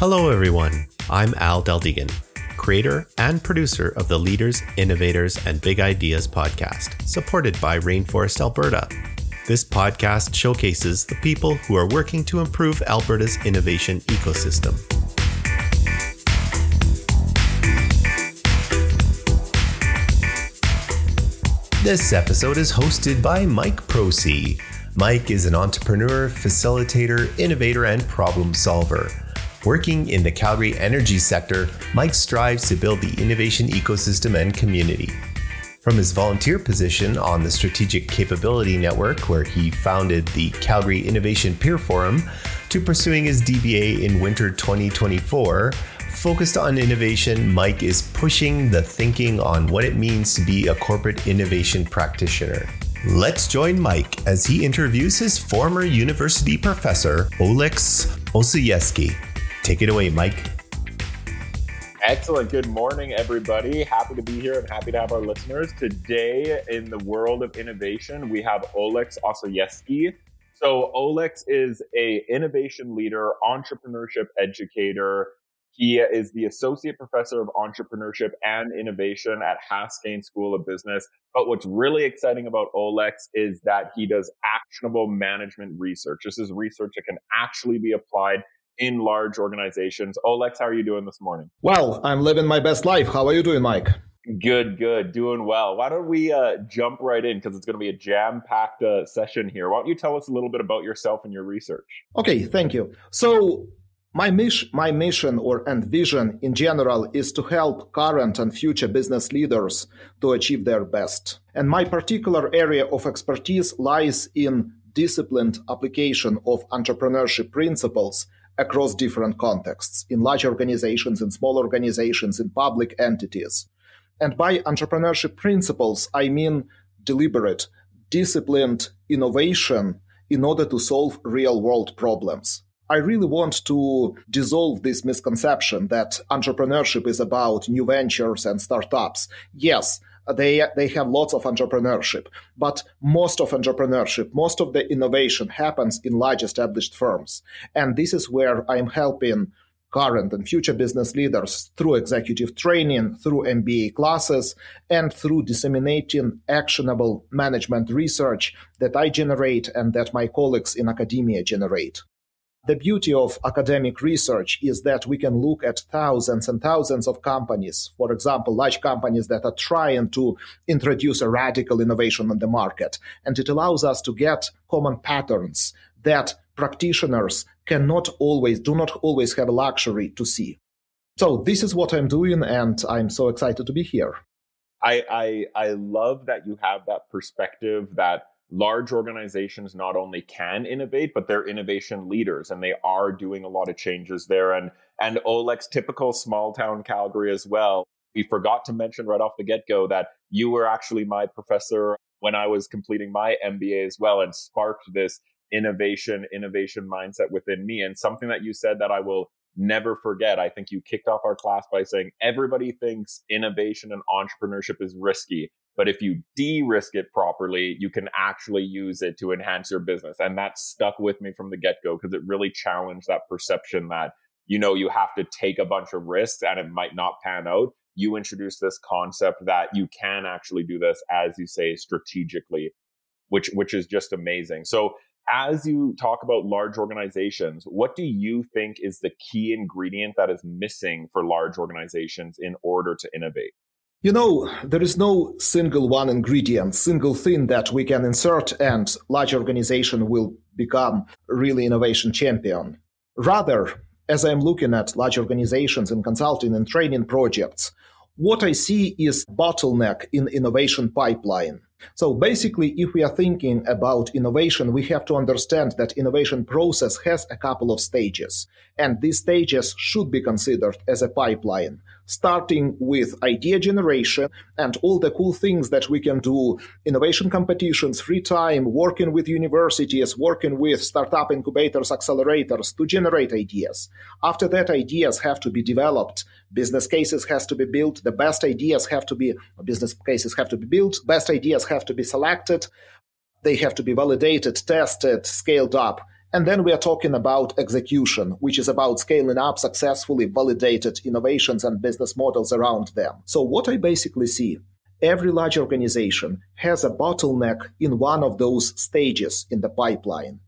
Hello, everyone. I'm Al Deldegan, creator and producer of the Leaders, Innovators, and Big Ideas podcast, supported by Rainforest Alberta. This podcast showcases the people who are working to improve Alberta's innovation ecosystem. This episode is hosted by Mike Procee. Mike is an entrepreneur, facilitator, innovator, and problem solver. Working in the Calgary energy sector, Mike strives to build the innovation ecosystem and community. From his volunteer position on the Strategic Capability Network, where he founded the Calgary Innovation Peer Forum, to pursuing his DBA in winter 2024, focused on innovation, Mike is pushing the thinking on what it means to be a corporate innovation practitioner. Let's join Mike as he interviews his former university professor, Oleks Osiyevskyy. Take it away, Mike. Excellent. Good morning, everybody. Happy to be here and happy to have our listeners. Today, in the world of innovation, we have Oleks Osiyevskyy. So, Oleks is a innovation leader, entrepreneurship educator. He is the associate professor of entrepreneurship and innovation at Haskayne School of Business. But what's really exciting about Oleks is that he does actionable management research. This is research that can actually be applied in large organizations. Oleks, how are you doing this morning? Well, I'm living my best life. How are you doing, Mike? Good, good, doing well. Why don't we uh, jump right in because it's going to be a jam-packed uh, session here. Why don't you tell us a little bit about yourself and your research? Okay, thank you. So, my mission, my mission or and vision in general is to help current and future business leaders to achieve their best. And my particular area of expertise lies in disciplined application of entrepreneurship principles across different contexts in large organizations, in small organizations, in public entities. And by entrepreneurship principles, I mean deliberate, disciplined innovation in order to solve real world problems. I really want to dissolve this misconception that entrepreneurship is about new ventures and startups. Yes, they they have lots of entrepreneurship. But most of entrepreneurship most of the innovation happens in large established firms. And this is where i'm helping current and future business leaders through executive training through mba classes and through disseminating actionable management research that i generate and that my colleagues in academia generate the beauty of academic research is that we can look at thousands and thousands of companies, for example, large companies that are trying to introduce a radical innovation on the market. And it allows us to get common patterns that practitioners cannot always, do not always have a luxury to see. So this is what I'm doing, and I'm so excited to be here. I, I, I love that you have that perspective that large organizations not only can innovate, but they're innovation leaders and they are doing a lot of changes there. And and Oleks, typical small town Calgary as well. We forgot to mention right off the get go that you were actually my professor when I was completing my MBA as well, and sparked this innovation, innovation mindset within me. And something that you said that I will never forget. I think you kicked off our class by saying everybody thinks innovation and entrepreneurship is risky. But if you de risk it properly, you can actually use it to enhance your business. And that stuck with me from the get go because it really challenged that perception that, you know, you have to take a bunch of risks and it might not pan out. You introduce this concept that you can actually do this, as you say, strategically, which, which is just amazing. So as you talk about large organizations, what do you think is the key ingredient that is missing for large organizations in order to innovate? You know, there is no single one ingredient, single thing that we can insert and large organization will become really innovation champion. Rather, as I'm looking at large organizations and consulting and training projects, what I see is bottleneck in innovation pipeline. So basically, if we are thinking about innovation, we have to understand that innovation process has a couple of stages, and these stages should be considered as a pipeline starting with idea generation and all the cool things that we can do innovation competitions, free time, working with universities, working with startup incubators, accelerators to generate ideas. After that, ideas have to be developed. Business cases has to be built. The best ideas have to be, business cases have to be built. Best ideas have to be selected. They have to be validated, tested, scaled up And then we are talking about execution, which is about scaling up successfully validated innovations and business models around them. So what I basically see, every large organization has a bottleneck in one of those stages in the pipeline.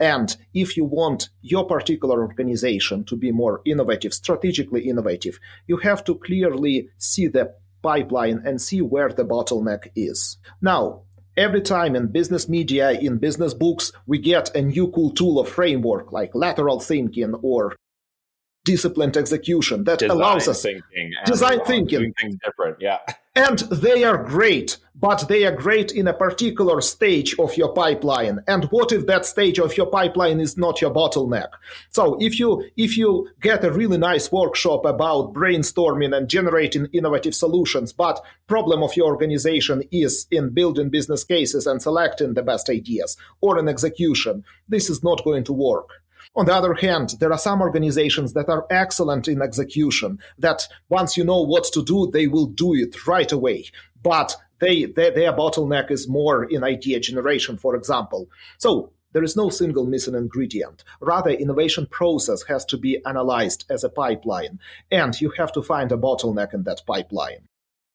And if you want your particular organization to be more innovative, strategically innovative, you have to clearly see the pipeline and see where the bottleneck is. Now, Every time in business media, in business books, we get a new cool tool or framework like lateral thinking or disciplined execution that design allows us thinking design um, thinking doing things different yeah. And they are great but they are great in a particular stage of your pipeline. And what if that stage of your pipeline is not your bottleneck? So if you if you get a really nice workshop about brainstorming and generating innovative solutions but problem of your organization is in building business cases and selecting the best ideas or in execution this is not going to work on the other hand, there are some organizations that are excellent in execution, that once you know what to do, they will do it right away. But they, they, their bottleneck is more in idea generation, for example. So there is no single missing ingredient. Rather, innovation process has to be analyzed as a pipeline, and you have to find a bottleneck in that pipeline.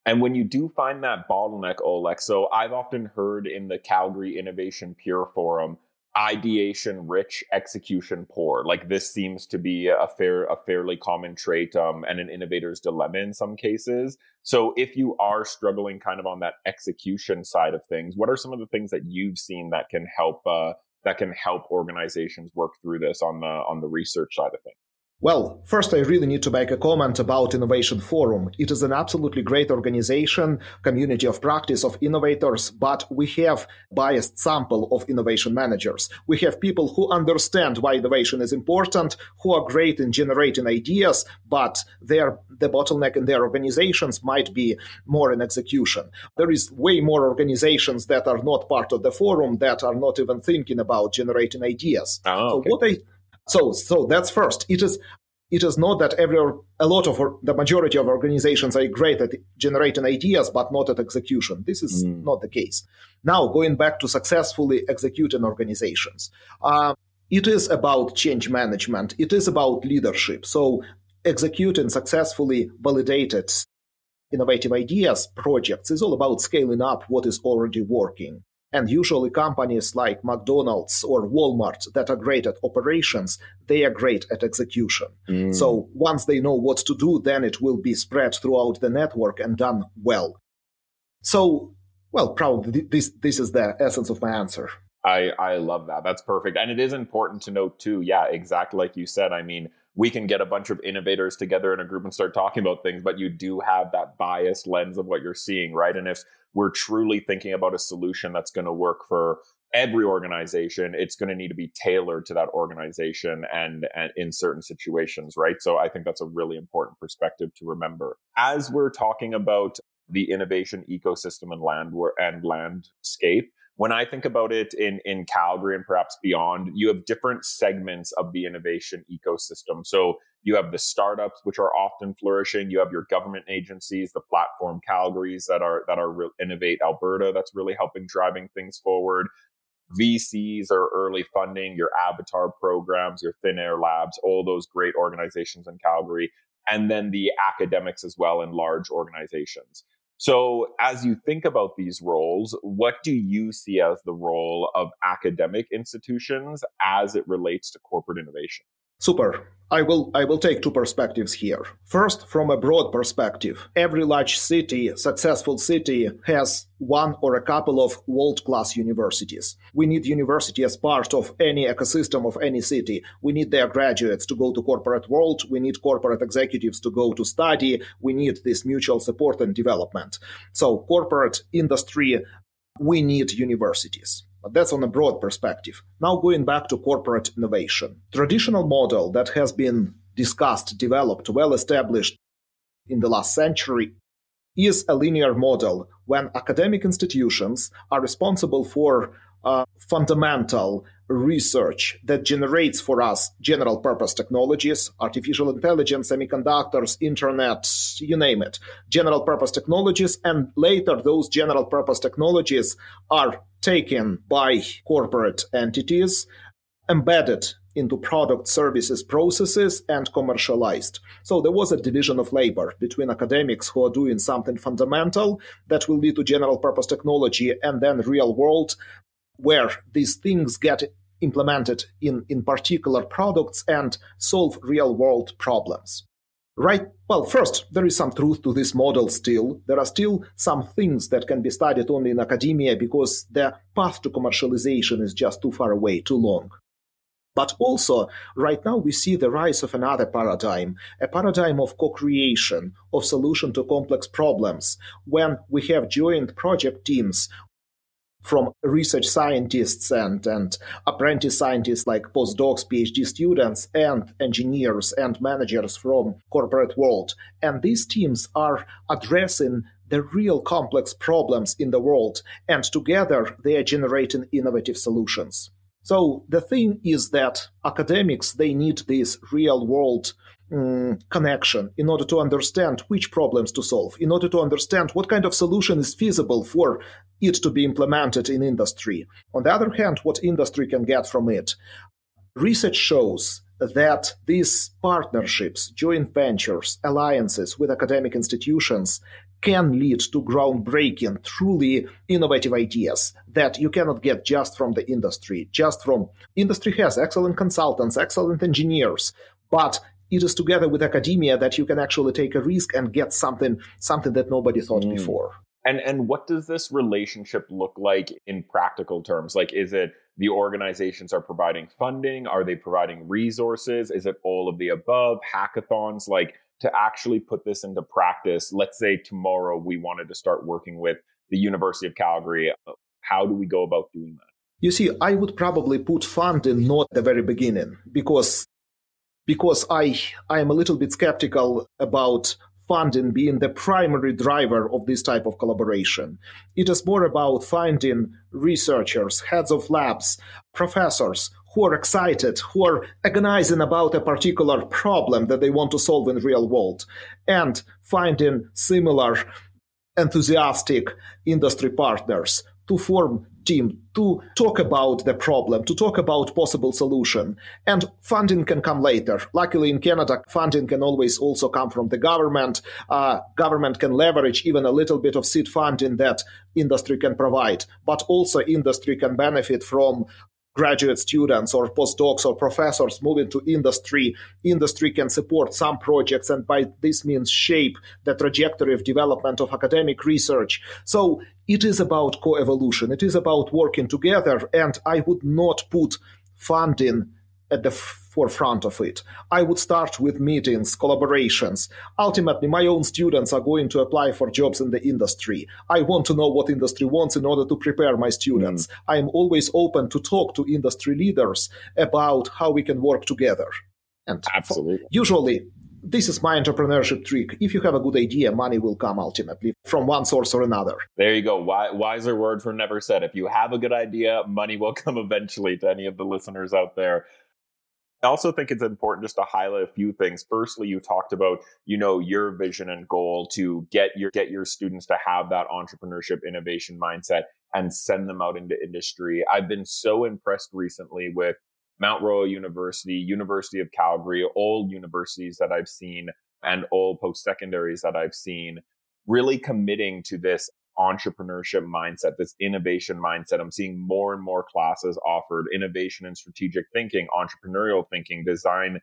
And when you do find that bottleneck, Oleg, so I've often heard in the Calgary Innovation Peer Forum ideation rich execution poor. Like this seems to be a fair a fairly common trait um, and an innovator's dilemma in some cases. So if you are struggling kind of on that execution side of things what are some of the things that you've seen that can help uh, that can help organizations work through this on the on the research side of things well, first, I really need to make a comment about Innovation Forum. It is an absolutely great organization, community of practice of innovators, but we have biased sample of innovation managers. We have people who understand why innovation is important, who are great in generating ideas, but their the bottleneck in their organizations might be more in execution. There is way more organizations that are not part of the forum that are not even thinking about generating ideas. Oh, okay. So what I so, so that's first. It is it is not that every a lot of the majority of organizations are great at generating ideas but not at execution. This is mm. not the case. Now going back to successfully executing organizations uh, it is about change management. It is about leadership. So executing successfully validated innovative ideas projects is all about scaling up what is already working and usually companies like McDonald's or Walmart that are great at operations, they are great at execution. Mm. So once they know what to do, then it will be spread throughout the network and done well. So, well, probably this this is the essence of my answer. I, I love that. That's perfect. And it is important to note too, yeah, exactly like you said. I mean, we can get a bunch of innovators together in a group and start talking about things, but you do have that biased lens of what you're seeing, right? And if we're truly thinking about a solution that's going to work for every organization, it's going to need to be tailored to that organization and, and in certain situations, right? So I think that's a really important perspective to remember. As we're talking about the innovation ecosystem and land and landscape, when I think about it in, in Calgary and perhaps beyond, you have different segments of the innovation ecosystem. So you have the startups, which are often flourishing. You have your government agencies, the platform Calgary's that are that are re- innovate Alberta. That's really helping driving things forward. VCs or early funding, your Avatar programs, your Thin Air Labs, all those great organizations in Calgary, and then the academics as well in large organizations. So, as you think about these roles, what do you see as the role of academic institutions as it relates to corporate innovation? Super. I will I will take two perspectives here. First, from a broad perspective, every large city, successful city has one or a couple of world-class universities. We need university as part of any ecosystem of any city. We need their graduates to go to corporate world, we need corporate executives to go to study, we need this mutual support and development. So corporate industry we need universities. But that's on a broad perspective. Now going back to corporate innovation. Traditional model that has been discussed, developed, well established in the last century is a linear model when academic institutions are responsible for uh, fundamental research that generates for us general purpose technologies, artificial intelligence, semiconductors, internet, you name it, general purpose technologies. And later, those general purpose technologies are taken by corporate entities embedded into product services processes and commercialized. So there was a division of labor between academics who are doing something fundamental that will lead to general purpose technology and then real world where these things get implemented in, in particular products and solve real world problems. Right. Well, first, there is some truth to this model still. There are still some things that can be studied only in academia because the path to commercialization is just too far away, too long. But also, right now we see the rise of another paradigm, a paradigm of co-creation, of solution to complex problems, when we have joint project teams from research scientists and, and apprentice scientists like postdocs, PhD students, and engineers and managers from corporate world. And these teams are addressing the real complex problems in the world, and together they are generating innovative solutions. So the thing is that academics they need this real world um, connection in order to understand which problems to solve, in order to understand what kind of solution is feasible for it to be implemented in industry. On the other hand, what industry can get from it. Research shows that these partnerships, joint ventures, alliances with academic institutions can lead to groundbreaking, truly innovative ideas that you cannot get just from the industry. Just from industry has excellent consultants, excellent engineers, but it is together with academia that you can actually take a risk and get something something that nobody thought mm. before. And and what does this relationship look like in practical terms? Like is it the organizations are providing funding? Are they providing resources? Is it all of the above? Hackathons like to actually put this into practice. Let's say tomorrow we wanted to start working with the University of Calgary. How do we go about doing that? You see, I would probably put funding not at the very beginning because because I I am a little bit skeptical about funding being the primary driver of this type of collaboration. It is more about finding researchers, heads of labs, professors who are excited, who are agonizing about a particular problem that they want to solve in real world, and finding similar enthusiastic industry partners to form team to talk about the problem, to talk about possible solution. And funding can come later. Luckily, in Canada, funding can always also come from the government. Uh, government can leverage even a little bit of seed funding that industry can provide, but also industry can benefit from graduate students or postdocs or professors moving to industry, industry can support some projects and by this means shape the trajectory of development of academic research. So it is about co-evolution. It is about working together. And I would not put funding at the forefront of it. I would start with meetings, collaborations. Ultimately, my own students are going to apply for jobs in the industry. I want to know what industry wants in order to prepare my students. Mm. I am always open to talk to industry leaders about how we can work together. And absolutely. Usually, this is my entrepreneurship trick. If you have a good idea, money will come ultimately from one source or another. There you go. Wiser words were never said. If you have a good idea, money will come eventually to any of the listeners out there. I also think it's important just to highlight a few things. Firstly, you talked about, you know, your vision and goal to get your get your students to have that entrepreneurship innovation mindset and send them out into industry. I've been so impressed recently with Mount Royal University, University of Calgary, all universities that I've seen and all post secondaries that I've seen really committing to this entrepreneurship mindset, this innovation mindset. I'm seeing more and more classes offered innovation and strategic thinking, entrepreneurial thinking, design,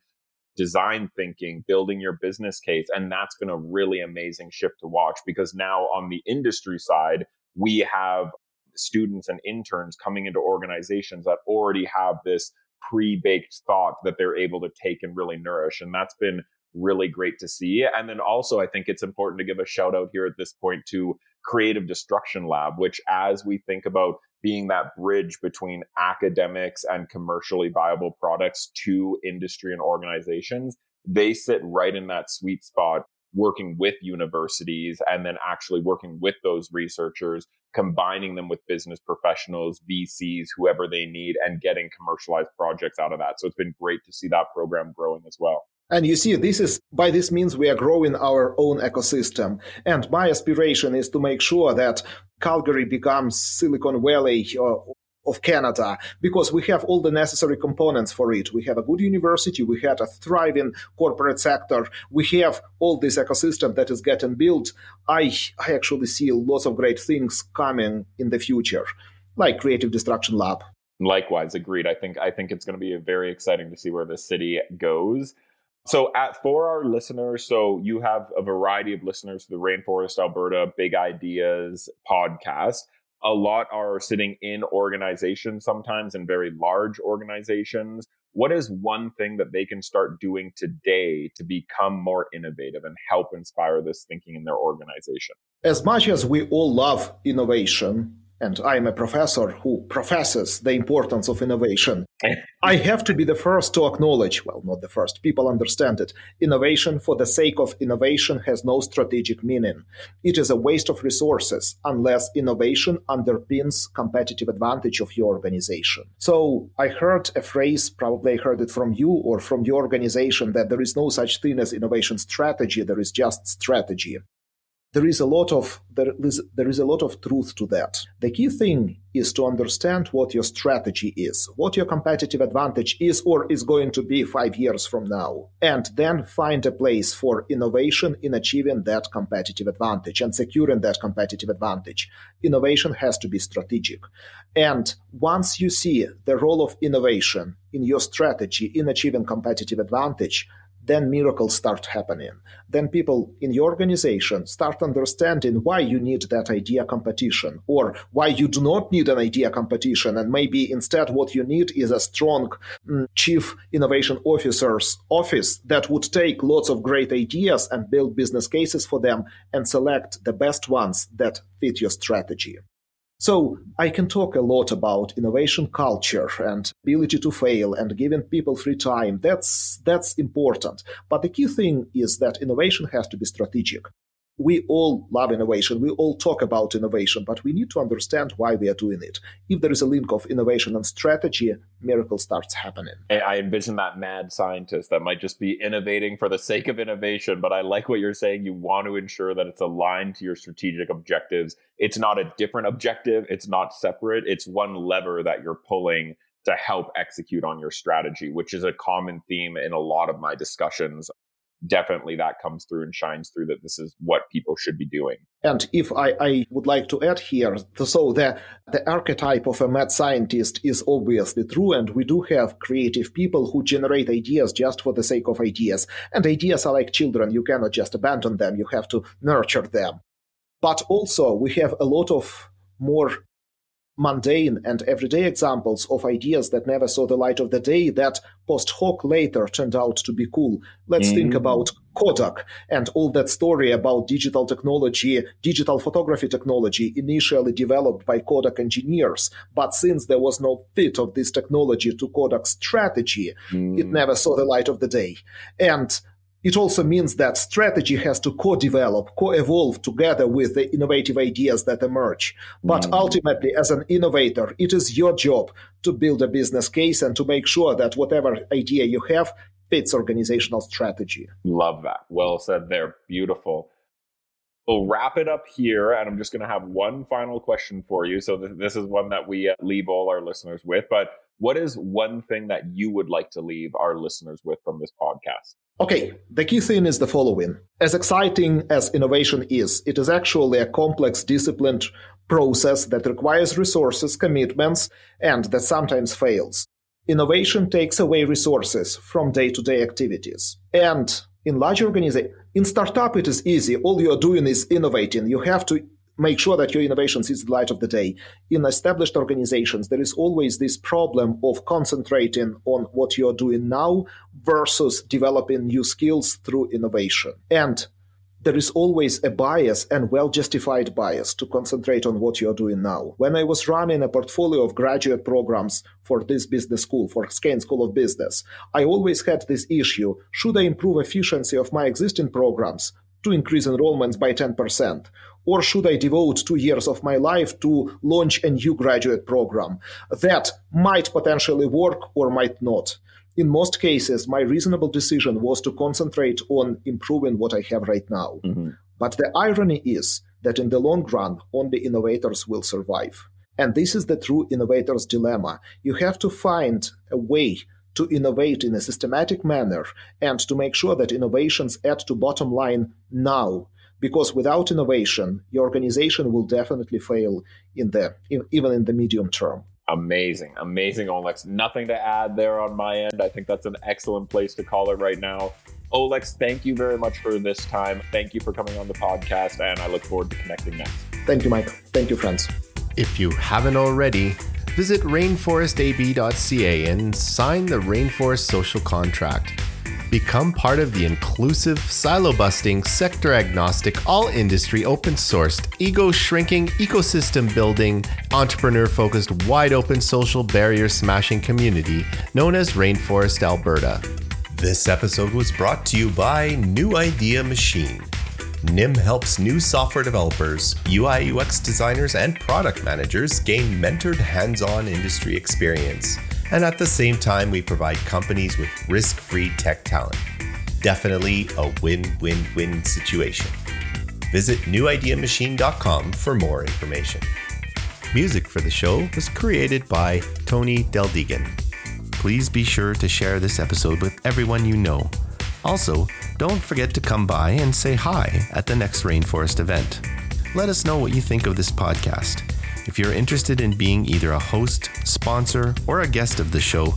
design thinking, building your business case. And that's been a really amazing shift to watch because now on the industry side, we have students and interns coming into organizations that already have this pre-baked thought that they're able to take and really nourish. And that's been really great to see. And then also, I think it's important to give a shout out here at this point to Creative Destruction Lab, which, as we think about being that bridge between academics and commercially viable products to industry and organizations, they sit right in that sweet spot working with universities and then actually working with those researchers, combining them with business professionals, VCs, whoever they need, and getting commercialized projects out of that. So it's been great to see that program growing as well. And you see, this is by this means we are growing our own ecosystem. And my aspiration is to make sure that Calgary becomes Silicon Valley or, of Canada because we have all the necessary components for it. We have a good university, we had a thriving corporate sector, we have all this ecosystem that is getting built. I I actually see lots of great things coming in the future, like Creative Destruction Lab. Likewise, agreed. I think I think it's going to be very exciting to see where the city goes. So, at for our listeners, so you have a variety of listeners to the Rainforest Alberta Big Ideas podcast. A lot are sitting in organizations sometimes in very large organizations. What is one thing that they can start doing today to become more innovative and help inspire this thinking in their organization? As much as we all love innovation and I am a professor who professes the importance of innovation. I have to be the first to acknowledge, well, not the first, people understand it. Innovation for the sake of innovation has no strategic meaning. It is a waste of resources unless innovation underpins competitive advantage of your organization. So I heard a phrase, probably I heard it from you or from your organization, that there is no such thing as innovation strategy, there is just strategy there is a lot of there is, there is a lot of truth to that. The key thing is to understand what your strategy is, what your competitive advantage is or is going to be 5 years from now, and then find a place for innovation in achieving that competitive advantage and securing that competitive advantage. Innovation has to be strategic. And once you see the role of innovation in your strategy in achieving competitive advantage, then miracles start happening. Then people in your organization start understanding why you need that idea competition or why you do not need an idea competition. And maybe instead what you need is a strong mm, chief innovation officer's office that would take lots of great ideas and build business cases for them and select the best ones that fit your strategy. So I can talk a lot about innovation culture and ability to fail and giving people free time. That's that's important. But the key thing is that innovation has to be strategic we all love innovation. We all talk about innovation, but we need to understand why we are doing it. If there is a link of innovation and strategy, miracle starts happening. I envision that mad scientist that might just be innovating for the sake of innovation. But I like what you're saying. You want to ensure that it's aligned to your strategic objectives. It's not a different objective. It's not separate. It's one lever that you're pulling to help execute on your strategy, which is a common theme in a lot of my discussions definitely that comes through and shines through that this is what people should be doing. And if I, I would like to add here, so the, the archetype of a mad scientist is obviously true, and we do have creative people who generate ideas just for the sake of ideas. And ideas are like children, you cannot just abandon them, you have to nurture them. But also, we have a lot of more mundane and everyday examples of ideas that never saw the light of the day that post hoc later turned out to be cool. Let's mm-hmm. think about Kodak and all that story about digital technology, digital photography technology initially developed by Kodak engineers. But since there was no fit of this technology to Kodak's strategy, mm. it never saw the light of the day. And it also means that strategy has to co-develop, co-evolve together with the innovative ideas that emerge. But mm. ultimately, as an innovator, it is your job to build a business case and to make sure that whatever idea you have fits organizational strategy. Love that. Well said there. Beautiful. We'll wrap it up here, and I'm just going to have one final question for you. So th- this is one that we uh, leave all our listeners with. But what is one thing that you would like to leave our listeners with from this podcast? Okay, the key thing is the following. As exciting as innovation is, it is actually a complex, disciplined process that requires resources, commitments, and that sometimes fails. Innovation takes away resources from day to day activities. And in large organizations, in startup, it is easy. All you're doing is innovating. You have to make sure that your innovation sees the light of the day. In established organizations, there is always this problem of concentrating on what you're doing now versus developing new skills through innovation. And there is always a bias and well justified bias to concentrate on what you're doing now. When I was running a portfolio of graduate programs for this business school, for Haskayne School of Business, I always had this issue should I improve efficiency of my existing programs to increase enrollments by 10%? Or should I devote two years of my life to launch a new graduate program that might potentially work or might not? In most cases, my reasonable decision was to concentrate on improving what I have right now. Mm-hmm. But the irony is that in the long run, only innovators will survive. And this is the true innovator's dilemma. You have to find a way to innovate in a systematic manner and to make sure that innovations add to bottom line now because without innovation your organization will definitely fail in the in, even in the medium term. Amazing. Amazing oleks. Nothing to add there on my end. I think that's an excellent place to call it right now. Olex thank you very much for this time. Thank you for coming on the podcast and i look forward to connecting next. Thank you mike. Thank you friends. If you haven't already visit rainforestab.ca and sign the Rainforest Social Contract. Become part of the inclusive, silo busting, sector agnostic, all industry open sourced, ego shrinking, ecosystem building, entrepreneur focused, wide open social barrier smashing community known as Rainforest Alberta. This episode was brought to you by New Idea Machine NIM helps new software developers, UI UX designers, and product managers gain mentored hands on industry experience. And at the same time, we provide companies with risk free tech talent. Definitely a win win win situation. Visit newideamachine.com for more information. Music for the show was created by Tony Deldegan. Please be sure to share this episode with everyone you know. Also, don't forget to come by and say hi at the next Rainforest event. Let us know what you think of this podcast. If you're interested in being either a host, sponsor, or a guest of the show,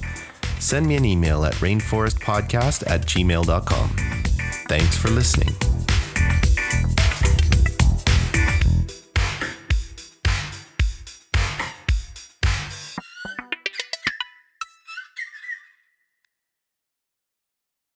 send me an email at rainforestpodcast at gmail.com. Thanks for listening.